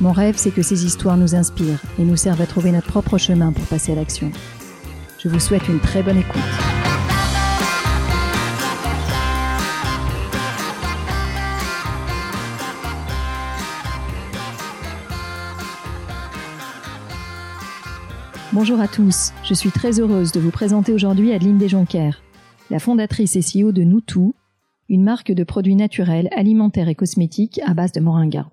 Mon rêve, c'est que ces histoires nous inspirent et nous servent à trouver notre propre chemin pour passer à l'action. Je vous souhaite une très bonne écoute. Bonjour à tous, je suis très heureuse de vous présenter aujourd'hui Adeline Desjonquers, la fondatrice et CEO de Noutou, une marque de produits naturels, alimentaires et cosmétiques à base de moringa.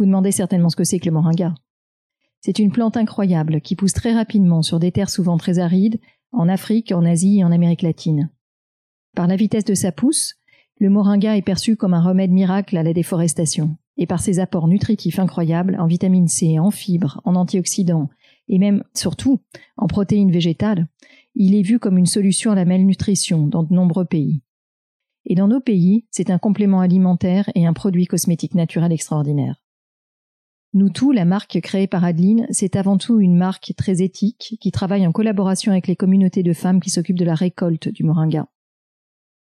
Vous demandez certainement ce que c'est que le moringa. C'est une plante incroyable qui pousse très rapidement sur des terres souvent très arides, en Afrique, en Asie et en Amérique latine. Par la vitesse de sa pousse, le moringa est perçu comme un remède miracle à la déforestation, et par ses apports nutritifs incroyables en vitamine C, en fibres, en antioxydants, et même, surtout, en protéines végétales, il est vu comme une solution à la malnutrition dans de nombreux pays. Et dans nos pays, c'est un complément alimentaire et un produit cosmétique naturel extraordinaire. Nous tous, la marque créée par Adeline, c'est avant tout une marque très éthique qui travaille en collaboration avec les communautés de femmes qui s'occupent de la récolte du moringa.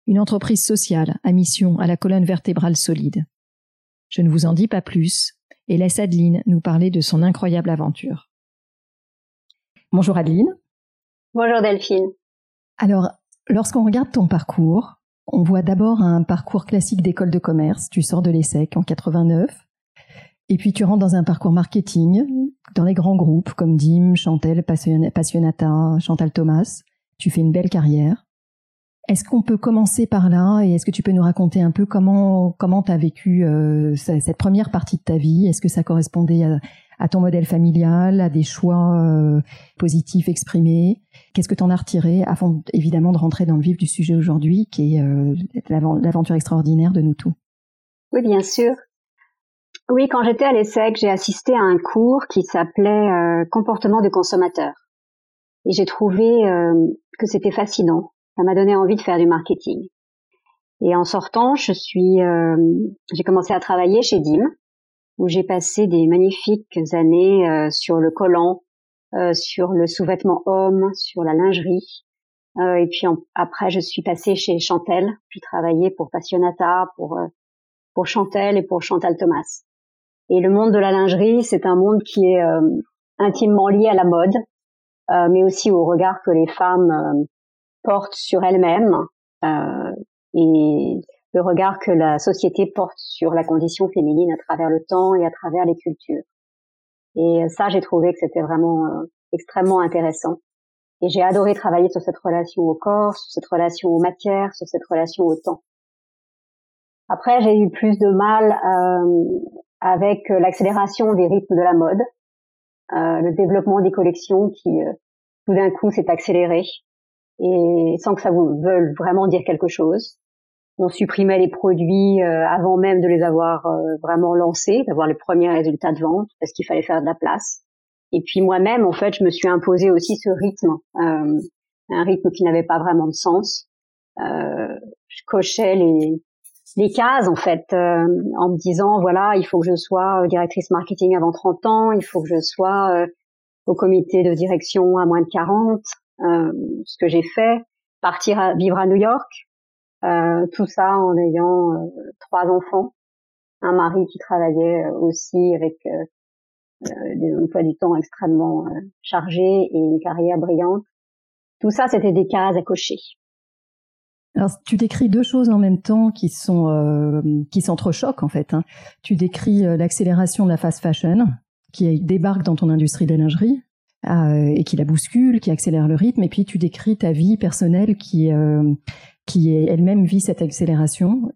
Une entreprise sociale à mission à la colonne vertébrale solide. Je ne vous en dis pas plus et laisse Adeline nous parler de son incroyable aventure. Bonjour Adeline. Bonjour Delphine. Alors, lorsqu'on regarde ton parcours, on voit d'abord un parcours classique d'école de commerce. Tu sors de l'ESSEC en 89. Et puis tu rentres dans un parcours marketing dans les grands groupes comme Dim, Chantel, Passionata, Chantal Thomas. Tu fais une belle carrière. Est-ce qu'on peut commencer par là et est-ce que tu peux nous raconter un peu comment comment tu as vécu euh, cette première partie de ta vie? Est-ce que ça correspondait à, ton modèle familial, à des choix euh, positifs exprimés? Qu'est-ce que tu en as retiré avant évidemment de rentrer dans le vif du sujet aujourd'hui, qui est euh, l'aventure extraordinaire de nous tous? Oui, bien sûr. Oui, quand j'étais à l'ESSEC, j'ai assisté à un cours qui s'appelait euh, Comportement du consommateur. Et j'ai trouvé que c'était fascinant. Ça m'a donné envie de faire du marketing. Et en sortant, je suis, j'ai commencé à travailler chez DIM, où j'ai passé des magnifiques années euh, sur le collant, euh, sur le sous-vêtement homme, sur la lingerie. Euh, et puis après, je suis passée chez Chantel. J'ai travaillé pour Passionata, pour pour Chantel et pour Chantal Thomas. Et le monde de la lingerie, c'est un monde qui est intimement lié à la mode, mais aussi au regard que les femmes portent sur elles-mêmes. et le regard que la société porte sur la condition féminine à travers le temps et à travers les cultures. Et ça, j'ai trouvé que c'était vraiment euh, extrêmement intéressant. Et j'ai adoré travailler sur cette relation au corps, sur cette relation aux matières, sur cette relation au temps. Après, j'ai eu plus de mal euh, avec l'accélération des rythmes de la mode, euh, le développement des collections qui, euh, tout d'un coup, s'est accéléré et sans que ça vous veuille vraiment dire quelque chose on supprimait les produits euh, avant même de les avoir euh, vraiment lancés, d'avoir les premiers résultats de vente, parce qu'il fallait faire de la place. Et puis moi-même, en fait, je me suis imposé aussi ce rythme, euh, un rythme qui n'avait pas vraiment de sens. je cochais les, les cases, en fait, en me disant, voilà, il faut que je sois directrice marketing avant 30 ans, il faut que je sois au comité de direction à moins de 40, ce que j'ai fait, partir vivre à New York, euh, tout ça en ayant euh, trois enfants, un mari qui travaillait euh, aussi avec des emplois du temps extrêmement chargés et une carrière brillante. Tout ça, c'était des cases à cocher. Alors, tu décris deux choses en même temps qui sont euh, qui s'entrechoquent en fait. Hein. Tu décris l'accélération de la fast fashion qui débarque dans ton industrie de la lingerie euh, et qui la bouscule, qui accélère le rythme. Et puis tu décris ta vie personnelle qui euh, qui elle-même vit cette accélération.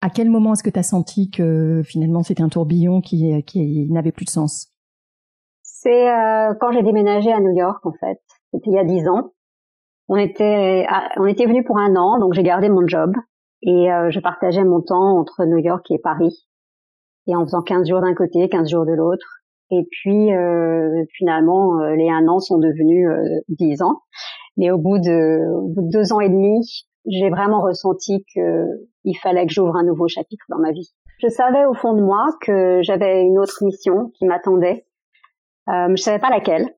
À quel moment est-ce que tu as senti que finalement c'était un tourbillon qui, qui n'avait plus de sens? C'est euh, quand j'ai déménagé à New York en fait. C'était il y a dix ans. On était on était venu pour un an, donc j'ai gardé mon job et euh, je partageais mon temps entre New York et Paris. et en faisant 15 jours d'un côté, 15 jours de l'autre. Et puis euh, finalement, euh, les un an sont devenus euh, 10 ans. Mais au bout, de, au bout de deux ans et demi, j'ai vraiment ressenti qu'il fallait que j'ouvre un nouveau chapitre dans ma vie. Je savais au fond de moi que j'avais une autre mission qui m'attendait. Euh, je savais pas laquelle,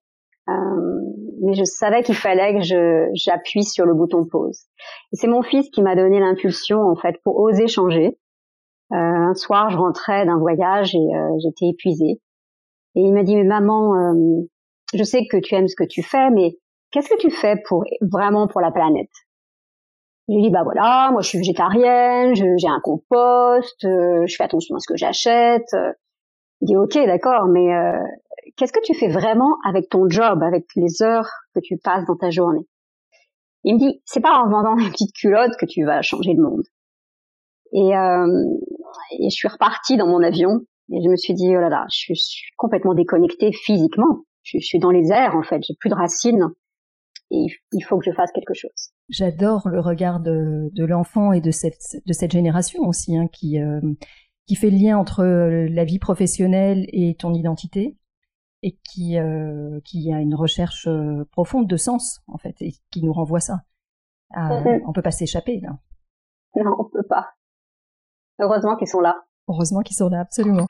euh, mais je savais qu'il fallait que j'appuie sur le bouton pause. Et c'est mon fils qui m'a donné l'impulsion en fait pour oser changer. Euh, un soir, je rentrais d'un voyage et euh, j'étais épuisée. Et il m'a dit mais maman, euh, je sais que tu aimes ce que tu fais, mais qu'est-ce que tu fais pour vraiment pour la planète? Je lui dis bah voilà, moi je suis végétarienne, j'ai un compost, je fais attention à ce que j'achète. Il dit ok d'accord, mais qu'est-ce que tu fais vraiment avec ton job, avec les heures que tu passes dans ta journée? Il me dit, c'est pas en vendant une petite culotte que tu vas changer le monde. Et, euh, et je suis repartie dans mon avion et je me suis dit, oh là là, je suis complètement déconnectée physiquement. Je, suis dans les airs en fait, j'ai plus de racines et il faut que je fasse quelque chose. J'adore le regard de, l'enfant et de cette, génération aussi, hein, euh, qui fait le lien entre la vie professionnelle et ton identité et qui euh, qui a une recherche euh, profonde de sens en fait et qui nous renvoie ça. Mm-hmm. On peut pas s'échapper là. Non, on peut pas. Heureusement qu'ils sont là. Heureusement qu'ils sont là, absolument.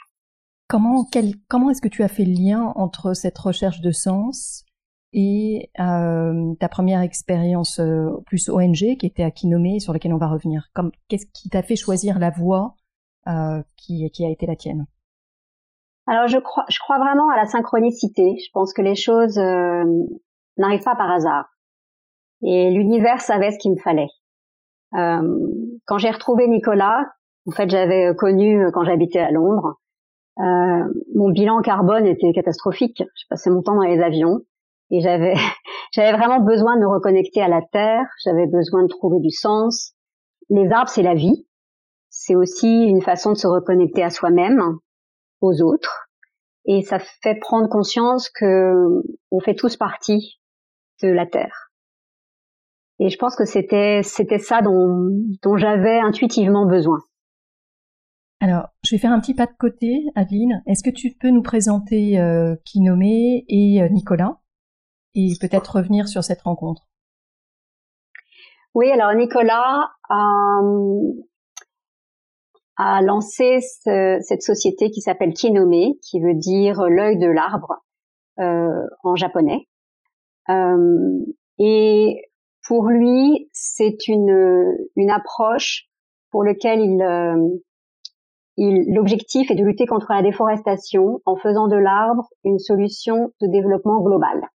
Comment quel, comment est-ce que tu as fait le lien entre cette recherche de sens et euh, ta première expérience euh, plus ONG qui était à Kinomé sur laquelle on va revenir? Qu'est-ce qui t'a fait choisir la voie euh, qui qui a été la tienne? Alors je crois, je crois vraiment à la synchronicité. Je pense que les choses euh, n'arrivent pas par hasard. Et l'univers savait ce qu'il me fallait. Euh, quand j'ai retrouvé Nicolas, en fait j'avais connu quand j'habitais à Londres, euh, mon bilan carbone était catastrophique. Je passais mon temps dans les avions et j'avais j'avais vraiment besoin de me reconnecter à la terre. J'avais besoin de trouver du sens. Les arbres c'est la vie. C'est aussi une façon de se reconnecter à soi-même aux autres et ça fait prendre conscience que on fait tous partie de la Terre. Et je pense que c'était c'était ça dont, dont j'avais intuitivement besoin. Alors, je vais faire un petit pas de côté, Adeline. Est-ce que tu peux nous présenter euh, Kinomé et euh, Nicolas et peut-être revenir sur cette rencontre? Oui, alors Nicolas, euh, a lancé cette société qui s'appelle Kinome, qui veut dire l'œil de l'arbre euh, en japonais. Euh, et pour lui, c'est une, une approche pour laquelle il, euh, il l'objectif est de lutter contre la déforestation en faisant de l'arbre une solution de développement global.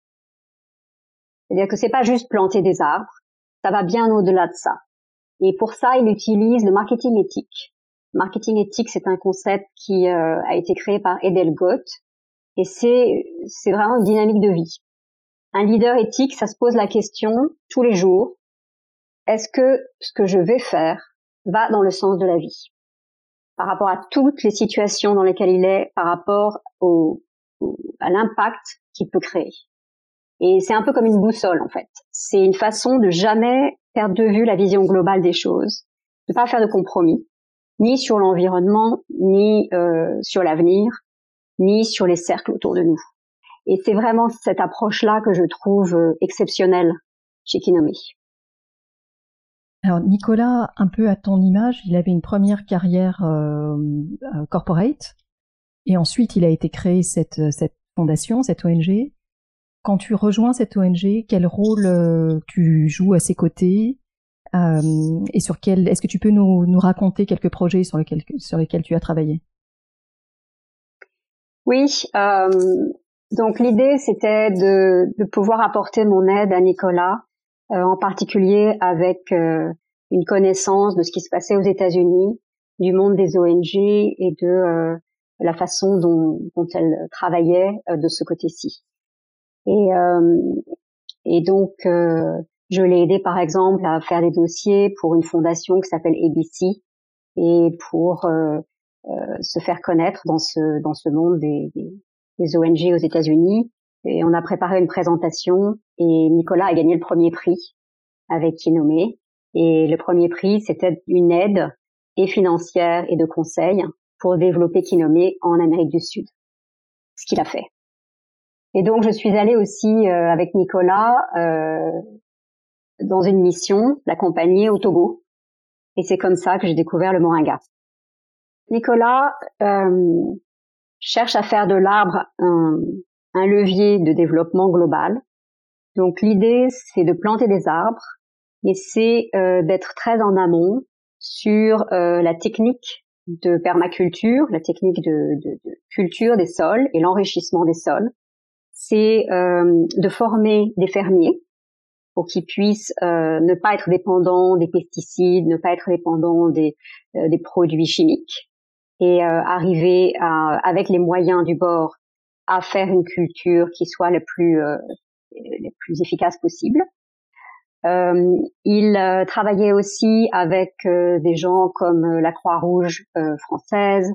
C'est-à-dire que c'est pas juste planter des arbres, ça va bien au-delà de ça. Et pour ça, il utilise le marketing éthique. Marketing éthique, c'est un concept qui euh, a été créé par Edelgoth et c'est vraiment une dynamique de vie. Un leader éthique, ça se pose la question tous les jours est-ce que ce que je vais faire va dans le sens de la vie? Par rapport à toutes les situations dans lesquelles il est, par rapport à l'impact qu'il peut créer. Et c'est un peu comme une boussole en fait. C'est une façon de jamais perdre de vue la vision globale des choses, de pas faire de compromis, ni sur l'environnement, ni euh, sur l'avenir, ni sur les cercles autour de nous. Et c'est vraiment cette approche-là que je trouve euh, exceptionnelle chez Kinome. Alors Nicolas, un peu à ton image, il avait une première carrière euh, corporate et ensuite il a été créé cette, cette fondation, cette ONG. Quand tu rejoins cette ONG, quel rôle tu joues à ses côtés? euh, et sur quel est-ce que tu peux nous, raconter quelques projets sur lesquels sur lesquels tu as travaillé? Oui, euh, donc l'idée c'était de, pouvoir apporter mon aide à Nicolas, euh, en particulier avec euh, une connaissance de ce qui se passait aux États-Unis, du monde des ONG et de euh, la façon dont, dont elle travaillait de ce côté-ci. Et, et donc je l'ai aidé par exemple à faire des dossiers pour une fondation qui s'appelle ABC et pour euh, euh, se faire connaître dans ce dans ce monde des, ONG aux États-Unis. Et on a préparé une présentation et Nicolas a gagné le premier prix avec Kinomé. Et le premier prix, c'était une aide et financière et de conseil pour développer Kinomé en Amérique du Sud. Ce qu'il a fait. Et donc je suis allée aussi euh, avec Nicolas euh, dans une mission, l'accompagner au Togo. Et c'est comme ça que j'ai découvert le moringa. Nicolas euh, cherche à faire de l'arbre un, un levier de développement global. Donc l'idée, c'est de planter des arbres, mais c'est euh, d'être très en amont sur euh, la technique de permaculture, la technique de, de, de culture des sols et l'enrichissement des sols, c'est euh, de former des fermiers pour qu'ils puissent euh, ne pas être dépendants des pesticides, ne pas être dépendants des, euh, des produits chimiques et arriver à, avec les moyens du bord à faire une culture qui soit la plus, la plus efficace possible. Euh, il travaillait aussi avec des gens comme la Croix-Rouge française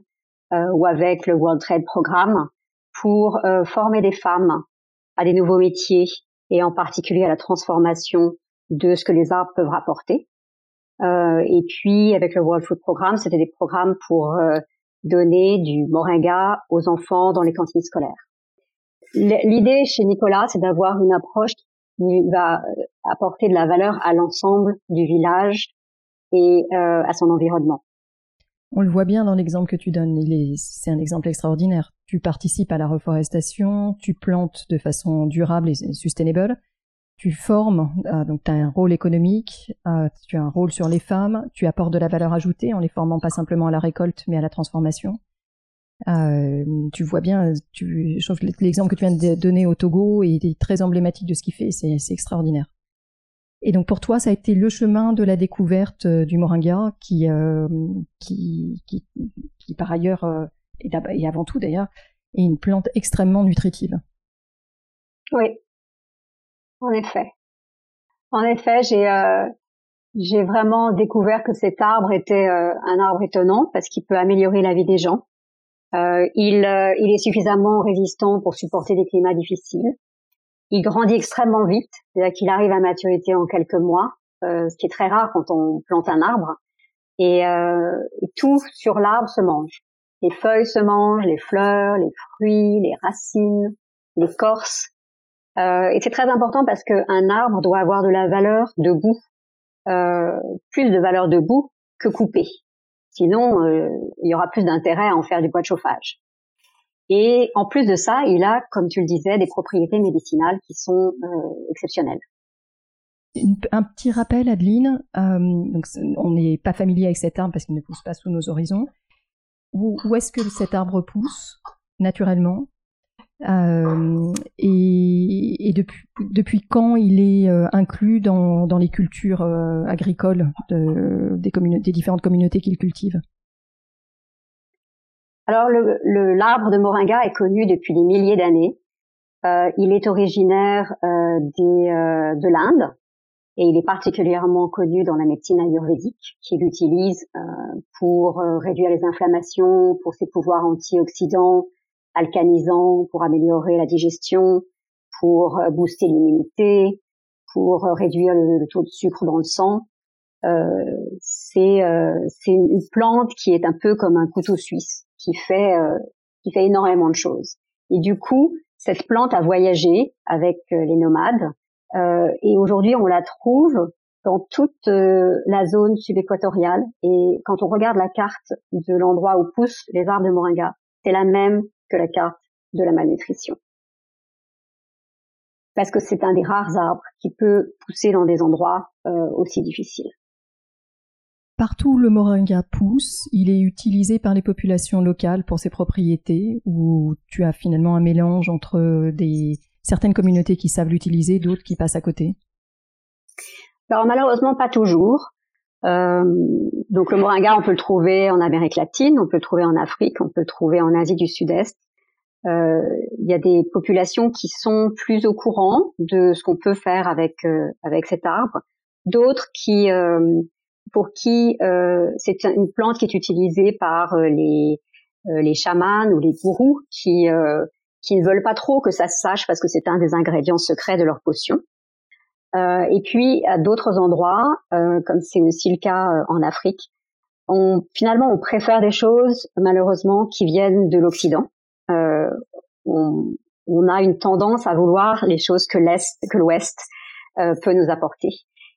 ou avec le World Trade Programme pour euh, former des femmes à des nouveaux métiers et en particulier à la transformation de ce que les arbres peuvent rapporter. Euh, et puis avec le World Food Programme, c'était des programmes pour euh, donner du moringa aux enfants dans les cantines scolaires. L'idée chez Nicolas, c'est d'avoir une approche qui va apporter de la valeur à l'ensemble du village et à son environnement. On le voit bien dans l'exemple que tu donnes, c'est un exemple extraordinaire tu participes à la reforestation, tu plantes de façon durable et sustainable, tu formes, euh, donc tu as un rôle économique, euh, tu as un rôle sur les femmes, tu apportes de la valeur ajoutée en les formant pas simplement à la récolte mais à la transformation. Euh, tu vois bien, tu, l'exemple que tu viens de donner au Togo est, très emblématique de ce qu'il fait, c'est extraordinaire. Et donc pour toi, ça a été le chemin de la découverte du moringa qui, qui, qui, qui, par ailleurs et, avant tout d'ailleurs, est une plante extrêmement nutritive. Oui, en effet. En effet, j'ai euh, vraiment découvert que cet arbre était euh, un arbre étonnant parce qu'il peut améliorer la vie des gens. Euh, il, euh, il est suffisamment résistant pour supporter des climats difficiles. Il grandit extrêmement vite, c'est-à-dire qu'il arrive à maturité en quelques mois, euh, ce qui est très rare quand on plante un arbre. Et, et tout sur l'arbre se mange. Les feuilles se mangent, les fleurs, les fruits, les racines, l'écorce. Euh, et c'est très important parce qu'un arbre doit avoir de la valeur debout, euh, plus de valeur debout que coupé. Sinon, euh, il y aura plus d'intérêt à en faire du bois de chauffage. Et en plus de ça, il a, comme tu le disais, des propriétés médicinales qui sont euh, exceptionnelles. un petit rappel, Adeline. Euh, donc, on n'est pas familier avec cet arbre parce qu'il ne pousse pas sous nos horizons où, est-ce que cet arbre pousse naturellement? Euh, et, depuis, quand il est inclus dans, les cultures agricoles de, des, des, différentes communautés qu'il cultive? Alors l'arbre le, de Moringa est connu depuis des milliers d'années. Euh, il est originaire euh, des, de l'Inde et il est particulièrement connu dans la médecine ayurvédique, qui l'utilise euh, pour euh, réduire les inflammations, pour ses pouvoirs antioxydants, alcanisants, pour améliorer la digestion, pour euh, booster l'immunité, pour réduire le, taux de sucre dans le sang. C'est une plante qui est un peu comme un couteau suisse, qui fait qui fait énormément de choses. Et du coup, cette plante a voyagé avec les nomades euh, et aujourd'hui, on la trouve dans toute euh, la zone subéquatoriale. Et quand on regarde la carte de l'endroit où poussent les arbres de moringa, c'est la même que la carte de la malnutrition. Parce que c'est un des rares arbres qui peut pousser dans des endroits euh, aussi difficiles. Partout où le moringa pousse, il est utilisé par les populations locales pour ses propriétés, où tu as finalement un mélange entre certaines communautés qui savent l'utiliser, d'autres qui passent à côté Alors malheureusement pas toujours. Euh, donc le moringa, on peut le trouver en Amérique latine, on peut le trouver en Afrique, on peut le trouver en Asie du Sud-Est. Euh, il y a des populations qui sont plus au courant de ce qu'on peut faire avec euh, avec cet arbre, d'autres qui pour qui c'est une plante qui est utilisée par les les chamans ou les gourous qui qui ne veulent pas trop que ça se sache parce que c'est un des ingrédients secrets de leur potion. Euh, et puis à d'autres endroits, euh, comme c'est aussi le cas euh, en Afrique, on, finalement, on préfère des choses, malheureusement, qui viennent de l'Occident. Euh, on, on, a une tendance à vouloir les choses que l'Est, que l'Ouest euh, peut nous apporter,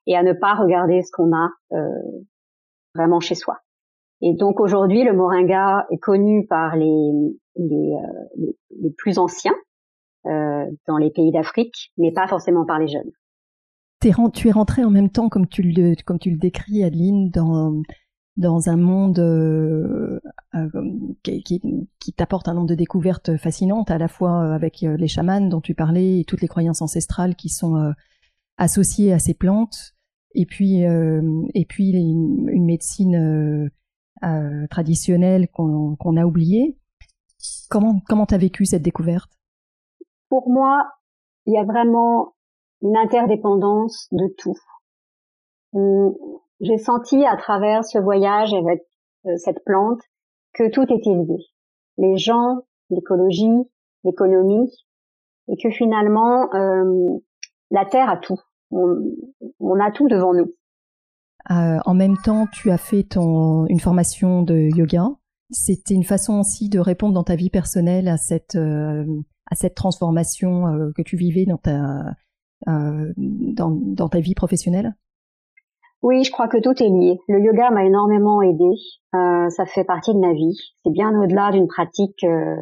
et à ne pas regarder ce qu'on a euh, vraiment chez soi. Et donc aujourd'hui, le moringa est connu par les, les, euh, les, plus anciens euh, dans les pays d'Afrique, mais pas forcément par les jeunes. tu es rentré en même temps, comme tu le, comme tu le décris, Adeline, dans dans un monde euh, euh, qui, qui, t'apporte un nombre de découvertes fascinantes, à la fois avec les chamans dont tu parlais et toutes les croyances ancestrales qui sont associées à ces plantes, et puis et puis une, médecine traditionnelle qu'on a oubliée. Comment comment t'as vécu cette découverte? Pour moi, il y a vraiment une interdépendance de tout j'ai senti à travers ce voyage avec euh, cette plante que tout était lié. Les gens, l'écologie, l'économie, et que finalement euh, la Terre a tout. On, a tout devant nous. Euh, en même temps, tu as fait ton, une formation de yoga. C'était une façon aussi de répondre dans ta vie personnelle à cette, à cette transformation que tu vivais dans ta, dans, dans ta vie professionnelle? Oui, je crois que tout est lié. Le yoga m'a énormément aidé. Euh, ça fait partie de ma vie. C'est bien au-delà d'une pratique euh,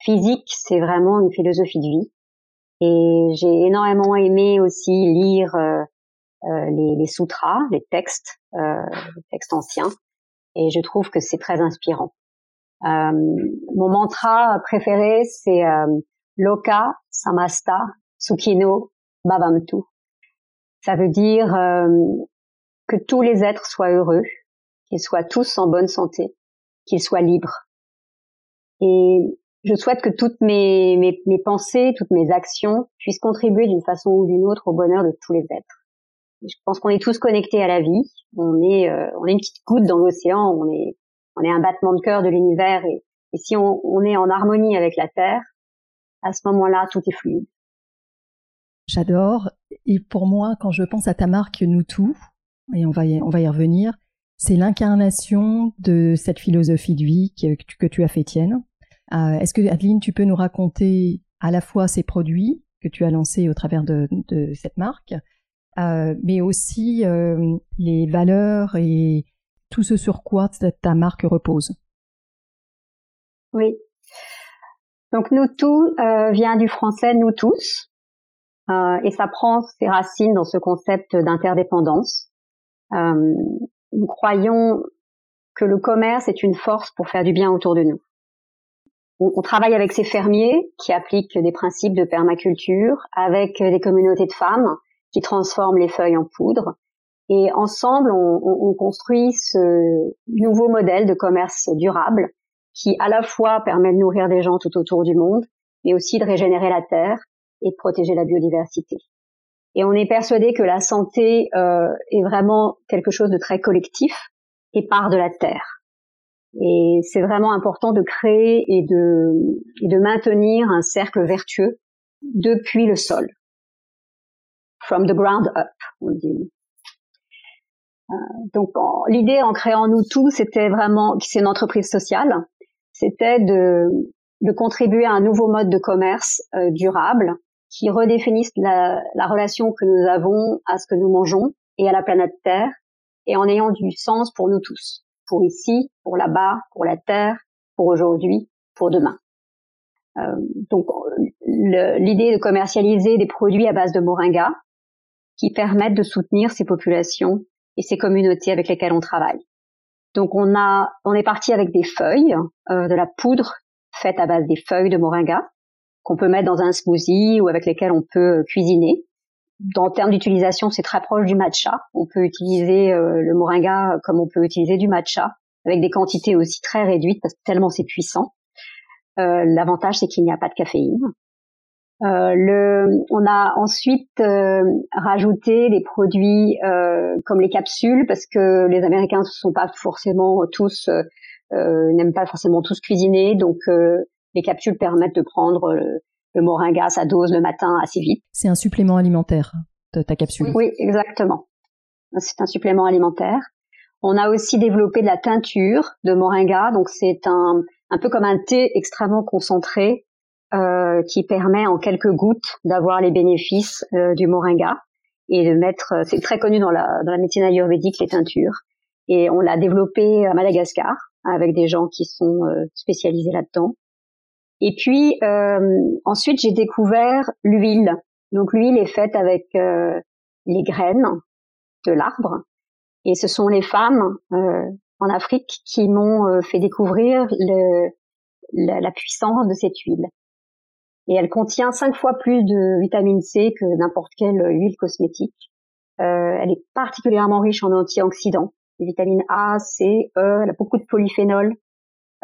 physique. C'est vraiment une philosophie de vie. Et j'ai énormément aimé aussi lire euh, les, les, sutras, les textes, les textes anciens. Et je trouve que c'est très inspirant. mon mantra préféré, c'est Loka Samasta Sukhino Bhavamtu. Ça veut dire que tous les êtres soient heureux, qu'ils soient tous en bonne santé, qu'ils soient libres. Et je souhaite que toutes mes, mes, mes pensées, toutes mes actions puissent contribuer d'une façon ou d'une autre au bonheur de tous les êtres. Je pense qu'on est tous connectés à la vie. On est, euh, on est une petite goutte dans l'océan. On est, on est un battement de cœur de l'univers. Et, si on, on est en harmonie avec la Terre, à ce moment-là, tout est fluide. J'adore. Et pour moi, quand je pense à ta marque Nous Tout, et on va y, on va y revenir, c'est l'incarnation de cette philosophie de vie que, que tu as fait tienne. Euh, Est-ce que Adeline, tu peux nous raconter à la fois ces produits que tu as lancés au travers de, cette marque, euh, mais aussi euh, les valeurs et tout ce sur quoi ta marque repose? Oui. Donc nous tout vient du français nous tous, et ça prend ses racines dans ce concept d'interdépendance. Nous croyons que le commerce est une force pour faire du bien autour de nous. On, travaille avec ces fermiers qui appliquent des principes de permaculture, avec des communautés de femmes qui transforment les feuilles en poudre. Et ensemble, on, on construit ce nouveau modèle de commerce durable qui à la fois permet de nourrir des gens tout autour du monde, mais aussi de régénérer la terre et de protéger la biodiversité. Et on est persuadé que la santé euh, est vraiment quelque chose de très collectif et part de la terre. Et c'est vraiment important de créer et de, et de maintenir un cercle vertueux depuis le sol. From the ground up, on dit. Euh, donc l'idée en créant nous tous, c'était vraiment, c'est une entreprise sociale, c'était de, de contribuer à un nouveau mode de commerce euh, durable qui redéfinissent la, la, relation que nous avons à ce que nous mangeons et à la planète Terre, et en ayant du sens pour nous tous, pour ici, pour là-bas, pour la Terre, pour aujourd'hui, pour demain. Euh, donc l'idée de commercialiser des produits à base de moringa qui permettent de soutenir ces populations et ces communautés avec lesquelles on travaille. Donc on a, on est parti avec des feuilles, euh, de la poudre faite à base des feuilles de moringa, qu'on peut mettre dans un smoothie ou avec lesquels on peut cuisiner. En termes d'utilisation, c'est très proche du matcha. On peut utiliser euh, le moringa comme on peut utiliser du matcha, avec des quantités aussi très réduites parce que tellement c'est puissant. Euh, L'avantage, c'est qu'il n'y a pas de caféine. Euh, le, on a ensuite euh, rajouté des produits comme les capsules parce que les Américains ne sont pas forcément tous n'aiment pas forcément tous cuisiner, donc les capsules permettent de prendre le, moringa, sa dose le matin assez vite. C'est un supplément alimentaire, ta capsule. Oui, exactement. C'est un supplément alimentaire. On a aussi développé de la teinture de moringa, donc c'est un, un peu comme un thé extrêmement concentré euh, qui permet en quelques gouttes d'avoir les bénéfices euh, du moringa et de mettre. C'est très connu dans la, dans la médecine ayurvédique les teintures et on l'a développé à Madagascar avec des gens qui sont euh, spécialisés là-dedans. Et puis ensuite j'ai découvert l'huile. Donc l'huile est faite avec les graines de l'arbre et ce sont les femmes euh, en Afrique qui m'ont euh, fait découvrir le, la, puissance de cette huile. Et elle contient cinq fois plus de vitamine C que n'importe quelle huile cosmétique. Euh, elle est particulièrement riche en antioxydants, les vitamines A, C, E, elle a beaucoup de polyphénol.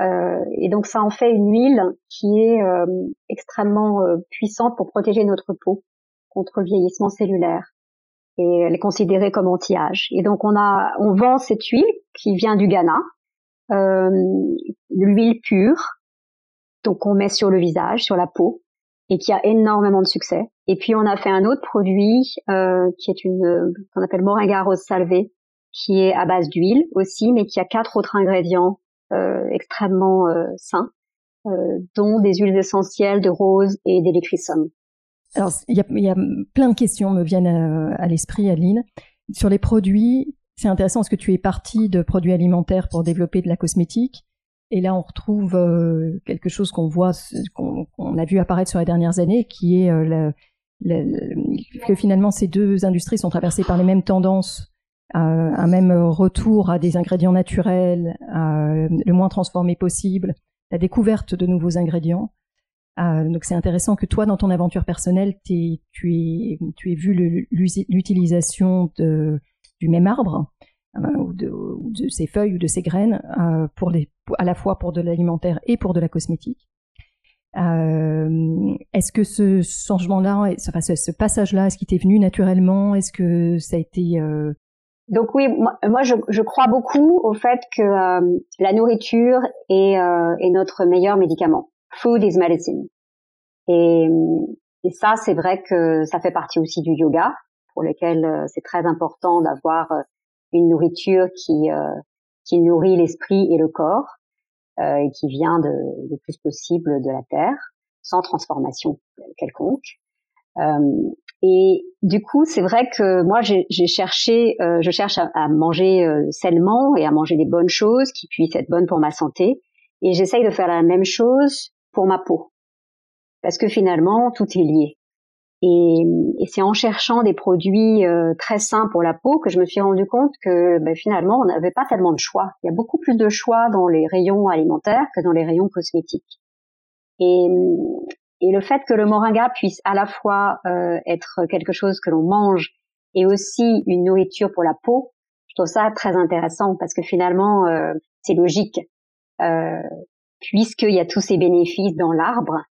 Euh, et donc ça en fait une huile qui est euh, extrêmement euh, puissante pour protéger notre peau contre le vieillissement cellulaire et elle est considérée comme anti-âge. Et donc on a, on vend cette huile qui vient du Ghana, l'huile pure, donc on met sur le visage, sur la peau, et qui a énormément de succès. Et puis on a fait un autre produit qui est une qu'on appelle Moringa rose salvé, qui est à base d'huile aussi, mais qui a quatre autres ingrédients extrêmement euh, sains, euh, dont des huiles essentielles de rose et d'électrysum. Alors, il y a, plein de questions me viennent à, l'esprit, Aline. Sur les produits, c'est intéressant parce que tu es parti de produits alimentaires pour développer de la cosmétique. Et là, on retrouve euh, quelque chose qu'on voit, qu'on a vu apparaître sur les dernières années, qui est euh, que finalement ces deux industries sont traversées par les mêmes tendances, euh, un même retour à des ingrédients naturels, le moins transformés possible, la découverte de nouveaux ingrédients. Euh, donc c'est intéressant que toi, dans ton aventure personnelle, tu aies, tu vu l'utilisation du même arbre euh, ou, de, ses feuilles ou de ses graines euh, pour les, à la fois pour de l'alimentaire et pour de la cosmétique. est-ce que ce changement-là, enfin, ce, passage-là, est-ce qu'il t'est venu naturellement? Est-ce que ça a été donc oui, moi, je, crois beaucoup au fait que la nourriture est, est notre meilleur médicament food is medicine. Et, et ça, c'est vrai que ça fait partie aussi du yoga, pour lequel euh, c'est très important d'avoir euh, une nourriture qui, euh, qui nourrit l'esprit et le corps et qui vient de, le plus possible de la terre, sans transformation quelconque. Et du coup, c'est vrai que moi, j'ai cherché, je cherche à, à manger sainement et à manger des bonnes choses qui puissent être bonnes pour ma santé. Et j'essaye de faire la même chose pour ma peau. Parce que finalement, tout est lié. Et, et c'est en cherchant des produits euh, très sains pour la peau que je me suis rendu compte que ben, finalement, on n'avait pas tellement de choix. Il y a beaucoup plus de choix dans les rayons alimentaires que dans les rayons cosmétiques. Et, et le fait que le moringa puisse à la fois euh, être quelque chose que l'on mange et aussi une nourriture pour la peau, je trouve ça très intéressant parce que finalement, euh, c'est logique. Euh, puisqu'il y a tous ces bénéfices dans l'arbre,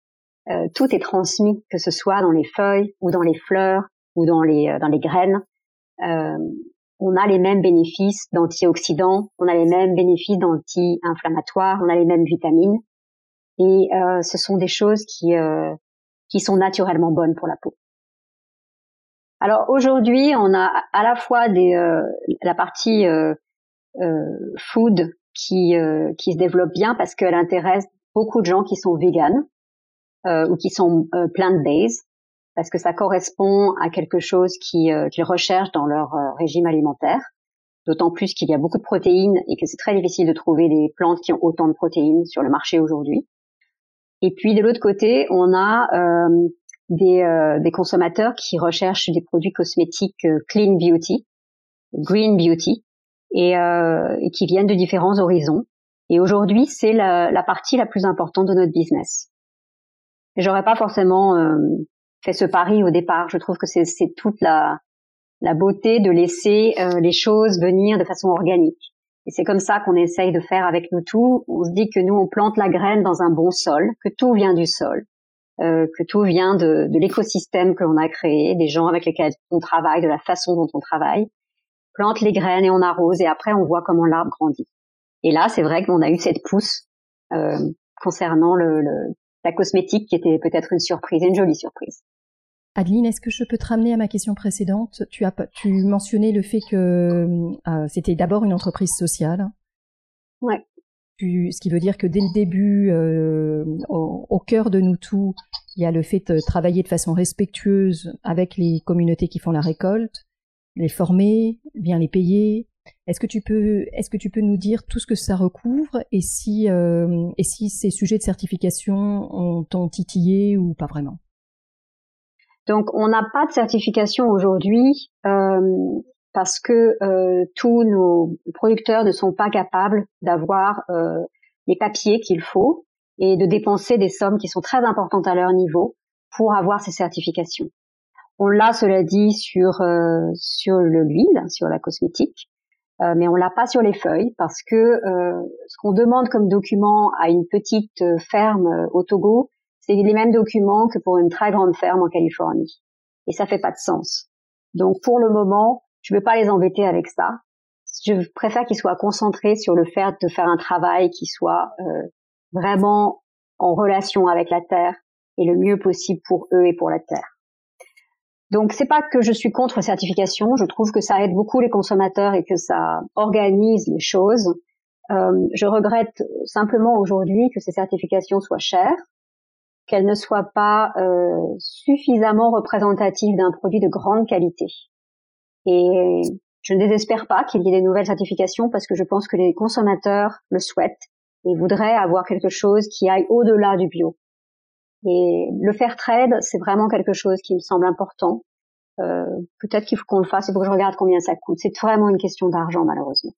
euh, tout est transmis, que ce soit dans les feuilles ou dans les fleurs ou dans les, euh, dans les graines. Euh, on a les mêmes bénéfices d'antioxydants, on a les mêmes bénéfices d'anti-inflammatoires, on a les mêmes vitamines. Et euh, ce sont des choses qui, euh, qui sont naturellement bonnes pour la peau. Alors aujourd'hui, on a à la fois des, la partie food qui, euh, qui se développe bien parce qu'elle intéresse beaucoup de gens qui sont véganes euh, ou qui sont euh, plant-based parce que ça correspond à quelque chose qu'ils recherchent dans leur régime alimentaire. D'autant plus qu'il y a beaucoup de protéines et que c'est très difficile de trouver des plantes qui ont autant de protéines sur le marché aujourd'hui. Et puis de l'autre côté, on a des, des, consommateurs qui recherchent des produits cosmétiques clean beauty, green beauty, et, euh, et qui viennent de différents horizons. Et aujourd'hui, c'est la, la, partie la plus importante de notre business. J'aurais pas forcément euh, fait ce pari au départ. Je trouve que c'est toute la, la beauté de laisser euh, les choses venir de façon organique. Et c'est comme ça qu'on essaye de faire avec nous tout. On se dit que nous, on plante la graine dans un bon sol, que tout vient du sol, euh, que tout vient de, de l'écosystème que l'on a créé, des gens avec lesquels on travaille, de la façon dont on travaille plante les graines et on arrose et après on voit comment l'arbre grandit. Et là, c'est vrai qu'on a eu cette pousse euh, concernant le, la cosmétique qui était peut-être une surprise, une jolie surprise. Adeline, est-ce que je peux te ramener à ma question précédente? Tu as tu mentionnais le fait que euh, c'était d'abord une entreprise sociale. Ouais. ce qui veut dire que dès le début, euh, au, au, cœur de nous tous, il y a le fait de travailler de façon respectueuse avec les communautés qui font la récolte, les former, bien les payer. Est-ce que tu peux, est-ce que tu peux nous dire tout ce que ça recouvre et si, euh, et si ces sujets de certification ont, ont titillé ou pas vraiment? Donc on n'a pas de certification aujourd'hui euh, parce que euh, tous nos producteurs ne sont pas capables d'avoir euh, les papiers qu'il faut et de dépenser des sommes qui sont très importantes à leur niveau pour avoir ces certifications. On l'a, cela dit, sur sur le l'huile, sur la cosmétique, mais on l'a pas sur les feuilles parce que ce qu'on demande comme document à une petite ferme au Togo, c'est les mêmes documents que pour une très grande ferme en Californie. Et ça fait pas de sens. Donc pour le moment, je ne veux pas les embêter avec ça. Je préfère qu'ils soient concentrés sur le fait de faire un travail qui soit euh, vraiment en relation avec la terre et le mieux possible pour eux et pour la terre. Donc c'est pas que je suis contre certification, je trouve que ça aide beaucoup les consommateurs et que ça organise les choses. Euh, je regrette simplement aujourd'hui que ces certifications soient chères qu'elle ne soit pas euh, suffisamment représentative d'un produit de grande qualité. Et je ne désespère pas qu'il y ait des nouvelles certifications parce que je pense que les consommateurs le souhaitent et voudraient avoir quelque chose qui aille au-delà du bio. Et le fair trade, c'est vraiment quelque chose qui me semble important. Euh, Peut-être qu'il faut qu'on le fasse, il faut que je regarde combien ça coûte. C'est vraiment une question d'argent, malheureusement.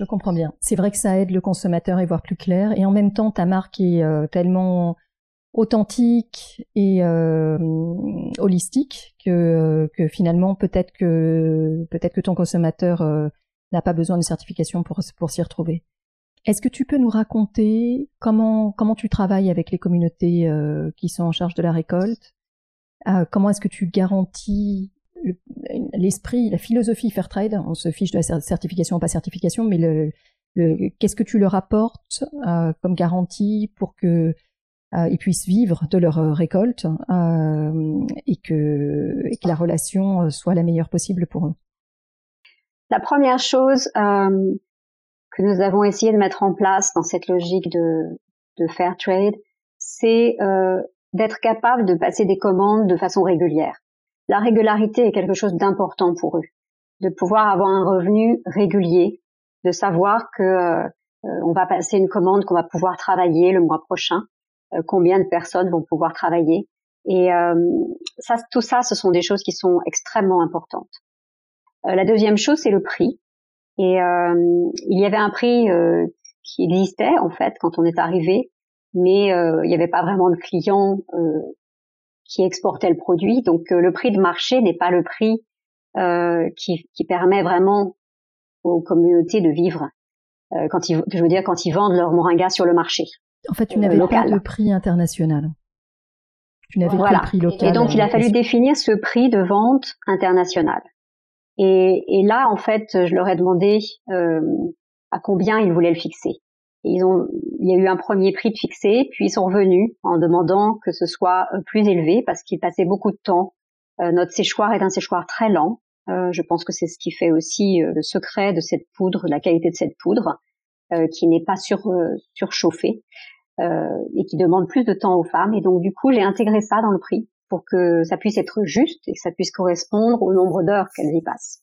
Je comprends bien. C'est vrai que ça aide le consommateur à y voir plus clair. Et en même temps, ta marque est euh, tellement authentique et euh, holistique que, que finalement peut-être que peut-être que ton consommateur euh, n'a pas besoin de certification pour pour s'y retrouver. Est-ce que tu peux nous raconter comment comment tu travailles avec les communautés qui sont en charge de la récolte? Comment est-ce que tu garantis l'esprit, la philosophie Fairtrade, on se fiche de la certification ou pas certification, mais le, qu'est-ce que tu leur apportes euh, comme garantie pour que euh, ils puissent vivre de leur euh, récolte et que, et que la relation soit la meilleure possible pour eux? La première chose que nous avons essayé de mettre en place dans cette logique de, de Fairtrade, c'est d'être capable de passer des commandes de façon régulière la régularité est quelque chose d'important pour eux, de pouvoir avoir un revenu régulier, de savoir que euh, on va passer une commande, qu'on va pouvoir travailler le mois prochain, euh, combien de personnes vont pouvoir travailler. Et euh, tout ça, ce sont des choses qui sont extrêmement importantes. la deuxième chose, c'est le prix. Et il y avait un prix qui existait en fait quand on est arrivé, mais il n'y avait pas vraiment de clients qui exportait le produit. Donc euh, le prix de marché n'est pas le prix euh, qui, qui, permet vraiment aux communautés de vivre euh, quand ils, je veux dire quand ils vendent leur moringa sur le marché. En fait, tu n'avais pas de prix international. Tu n'avais pas de prix local. Et donc il a fallu définir ce prix de vente international. Et, et là, en fait, je leur ai demandé à combien ils voulaient le fixer. Ils ont, il y a eu un premier prix fixé, puis ils sont revenus en demandant que ce soit euh, plus élevé parce qu'ils passaient beaucoup de temps. Euh, notre séchoir est un séchoir très lent. Euh, je pense que c'est ce qui fait aussi le secret de cette poudre, la qualité de cette poudre, qui n'est pas sur, surchauffée et qui demande plus de temps aux femmes. Et donc du coup, j'ai intégré ça dans le prix pour que ça puisse être juste et que ça puisse correspondre au nombre d'heures qu'elles y passent.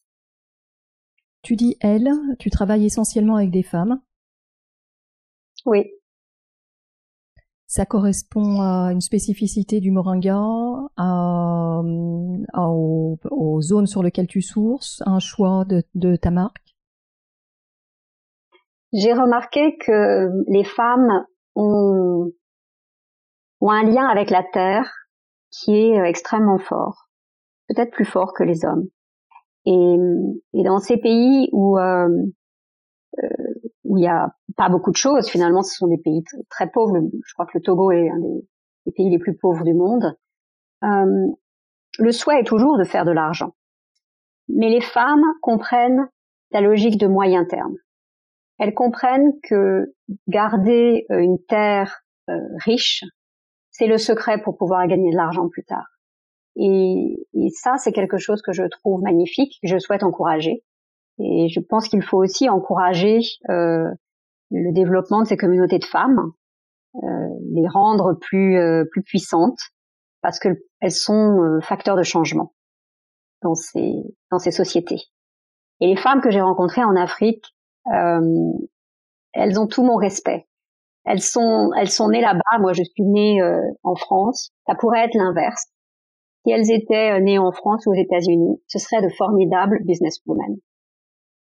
Tu dis elles, tu travailles essentiellement avec des femmes. Oui. Ça correspond à une spécificité du moringa, à, aux, zones sur lesquelles tu sources, un choix de, ta marque J'ai remarqué que les femmes ont, ont un lien avec la terre qui est extrêmement fort, peut-être plus fort que les hommes. Et, dans ces pays où euh, euh, où il n'y a pas beaucoup de choses. Finalement, ce sont des pays très pauvres. Je crois que le Togo est un des, pays les plus pauvres du monde. Euh, le souhait est toujours de faire de l'argent. Mais les femmes comprennent la logique de moyen terme. Elles comprennent que garder euh, une terre euh, riche, c'est le secret pour pouvoir gagner de l'argent plus tard. Et, et ça, c'est quelque chose que je trouve magnifique, que je souhaite encourager. Et je pense qu'il faut aussi encourager euh, le développement de ces communautés de femmes, euh, les rendre plus euh, plus puissantes, parce qu'elles sont euh, facteurs de changement dans ces dans ces sociétés. Et les femmes que j'ai rencontrées en Afrique, euh, elles ont tout mon respect. Elles sont elles sont nées là-bas. Moi, je suis née en France. Ça pourrait être l'inverse. Si elles étaient nées en France ou aux États-Unis, ce seraient de formidables businesswomen.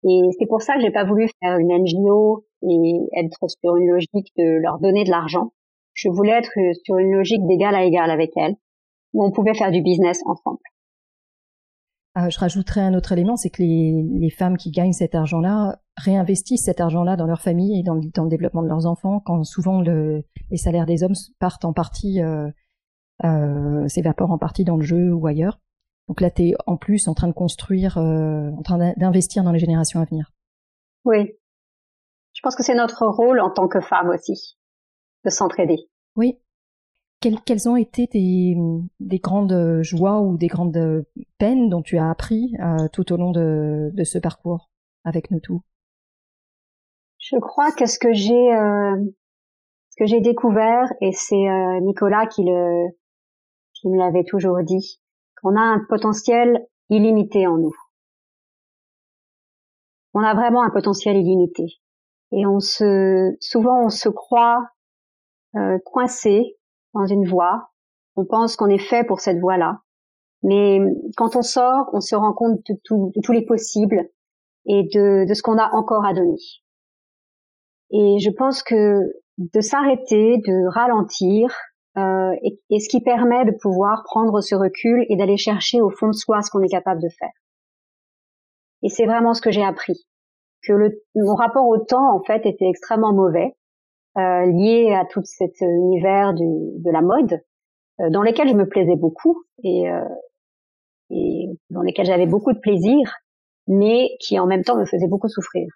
Et c'est pour ça que j'ai pas voulu faire une NGO et être sur une logique de leur donner de l'argent. Je voulais être sur une logique d'égal à égal avec elles, où on pouvait faire du business ensemble. Euh, je rajouterais un autre élément, c'est que les, femmes qui gagnent cet argent-là réinvestissent cet argent-là dans leur famille et dans, le développement de leurs enfants, quand souvent le, les salaires des hommes partent en partie, euh, euh, s'évaporent en partie dans le jeu ou ailleurs. Donc là, tu es en plus en train de construire, euh, en train d'investir dans les générations à venir. Oui. Je pense que c'est notre rôle en tant que femme aussi, de s'entraider. Oui. Quelles, quelles, ont été tes, des grandes joies ou des grandes peines dont tu as appris euh, tout au long de, de, ce parcours avec nous tous? Je crois que ce que j'ai euh, ce que j'ai découvert et c'est euh, Nicolas qui le qui me l'avait toujours dit, on a un potentiel illimité en nous. On a vraiment un potentiel illimité. Et on se, souvent on se croit euh, coincé dans une voie. On pense qu'on est fait pour cette voie-là. Mais quand on sort, on se rend compte de, tous les possibles et de ce qu'on a encore à donner. Et je pense que de s'arrêter, de ralentir, euh, et, ce qui permet de pouvoir prendre ce recul et d'aller chercher au fond de soi ce qu'on est capable de faire. Et c'est vraiment ce que j'ai appris, que mon rapport au temps en fait était extrêmement mauvais, euh, lié à tout cet univers de la mode, euh, dans lequel je me plaisais beaucoup et, euh, dans lesquels j'avais beaucoup de plaisir, mais qui en même temps me faisait beaucoup souffrir.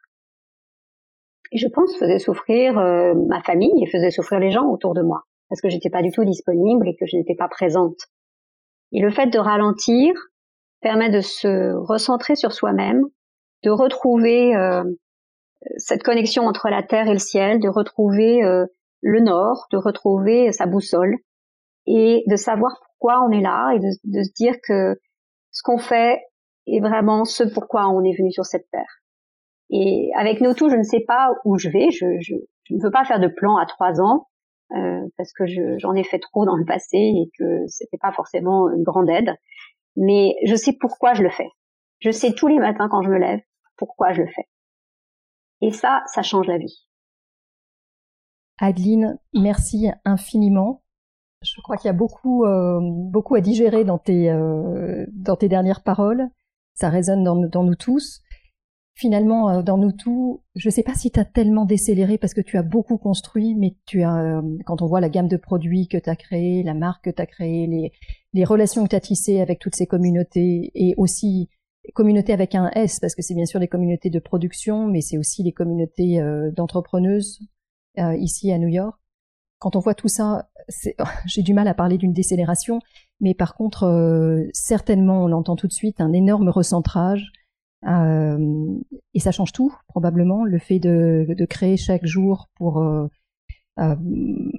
Et je pense faisait souffrir ma famille et faisait souffrir les gens autour de moi parce que j'étais pas du tout disponible et que je n'étais pas présente. Et le fait de ralentir permet de se recentrer sur soi-même, de retrouver euh, cette connexion entre la terre et le ciel, de retrouver euh, le nord, de retrouver sa boussole et de savoir pourquoi on est là et de, de se dire que ce qu'on fait est vraiment ce pourquoi on est venu sur cette terre. Et avec nous tous, je ne sais pas où je vais, je, je, je ne peux pas faire de plan à trois ans, parce que j'en ai fait trop dans le passé et que c'était pas forcément une grande aide. Mais je sais pourquoi je le fais. Je sais tous les matins quand je me lève pourquoi je le fais. Et ça, ça change la vie. Adeline, merci infiniment. Je crois qu'il y a beaucoup, euh, beaucoup à digérer dans tes, euh, dans tes dernières paroles. Ça résonne dans, dans nous tous finalement, euh, dans nous tous, je ne sais pas si tu as tellement décéléré parce que tu as beaucoup construit, mais tu as, euh, quand on voit la gamme de produits que tu as créé, la marque que tu as créée, les, les relations que tu as tissées avec toutes ces communautés et aussi communautés avec un S parce que c'est bien sûr les communautés de production, mais c'est aussi les communautés euh, d'entrepreneuses ici à New York. Quand on voit tout ça, j'ai du mal à parler d'une décélération, mais par contre, certainement, on l'entend tout de suite, un énorme recentrage, euh, et ça change tout, probablement, le fait de, créer chaque jour pour euh, euh,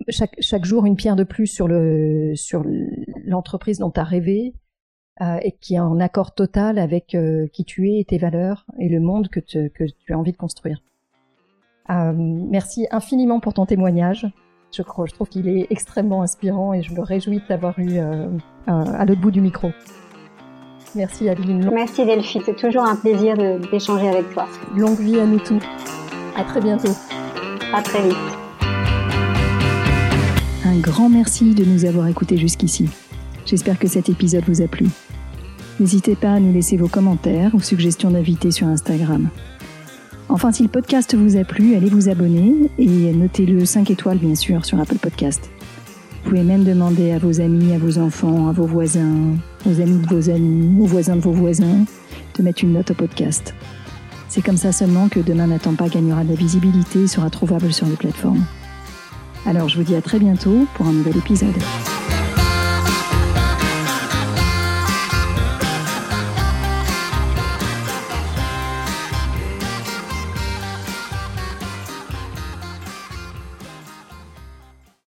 chaque, chaque jour une pierre de plus sur le sur l'entreprise dont tu as rêvé euh, et qui est en accord total avec euh, qui tu es et tes valeurs et le monde que, que tu as envie de construire. Euh, merci infiniment pour ton témoignage. Je, je trouve qu'il est extrêmement inspirant et je me réjouis de t'avoir eu à l'autre bout du micro. Merci Adeline. Merci Delphine, c'est toujours un plaisir d'échanger avec toi. Longue vie à nous tous. À très bientôt. À très vite. Un grand merci de nous avoir écoutés jusqu'ici. J'espère que cet épisode vous a plu. N'hésitez pas à nous laisser vos commentaires ou suggestions d'invités sur Instagram. Enfin, si le podcast vous a plu, allez vous abonner et notez-le 5 étoiles bien sûr sur Apple Podcast. Vous pouvez même demander à vos amis, à vos enfants, à vos voisins, aux amis de vos amis, aux voisins de vos voisins, de mettre une note au podcast. C'est comme ça seulement que Demain n'attend pas gagnera de la visibilité et sera trouvable sur les plateformes. Alors je vous dis à très bientôt pour un nouvel épisode.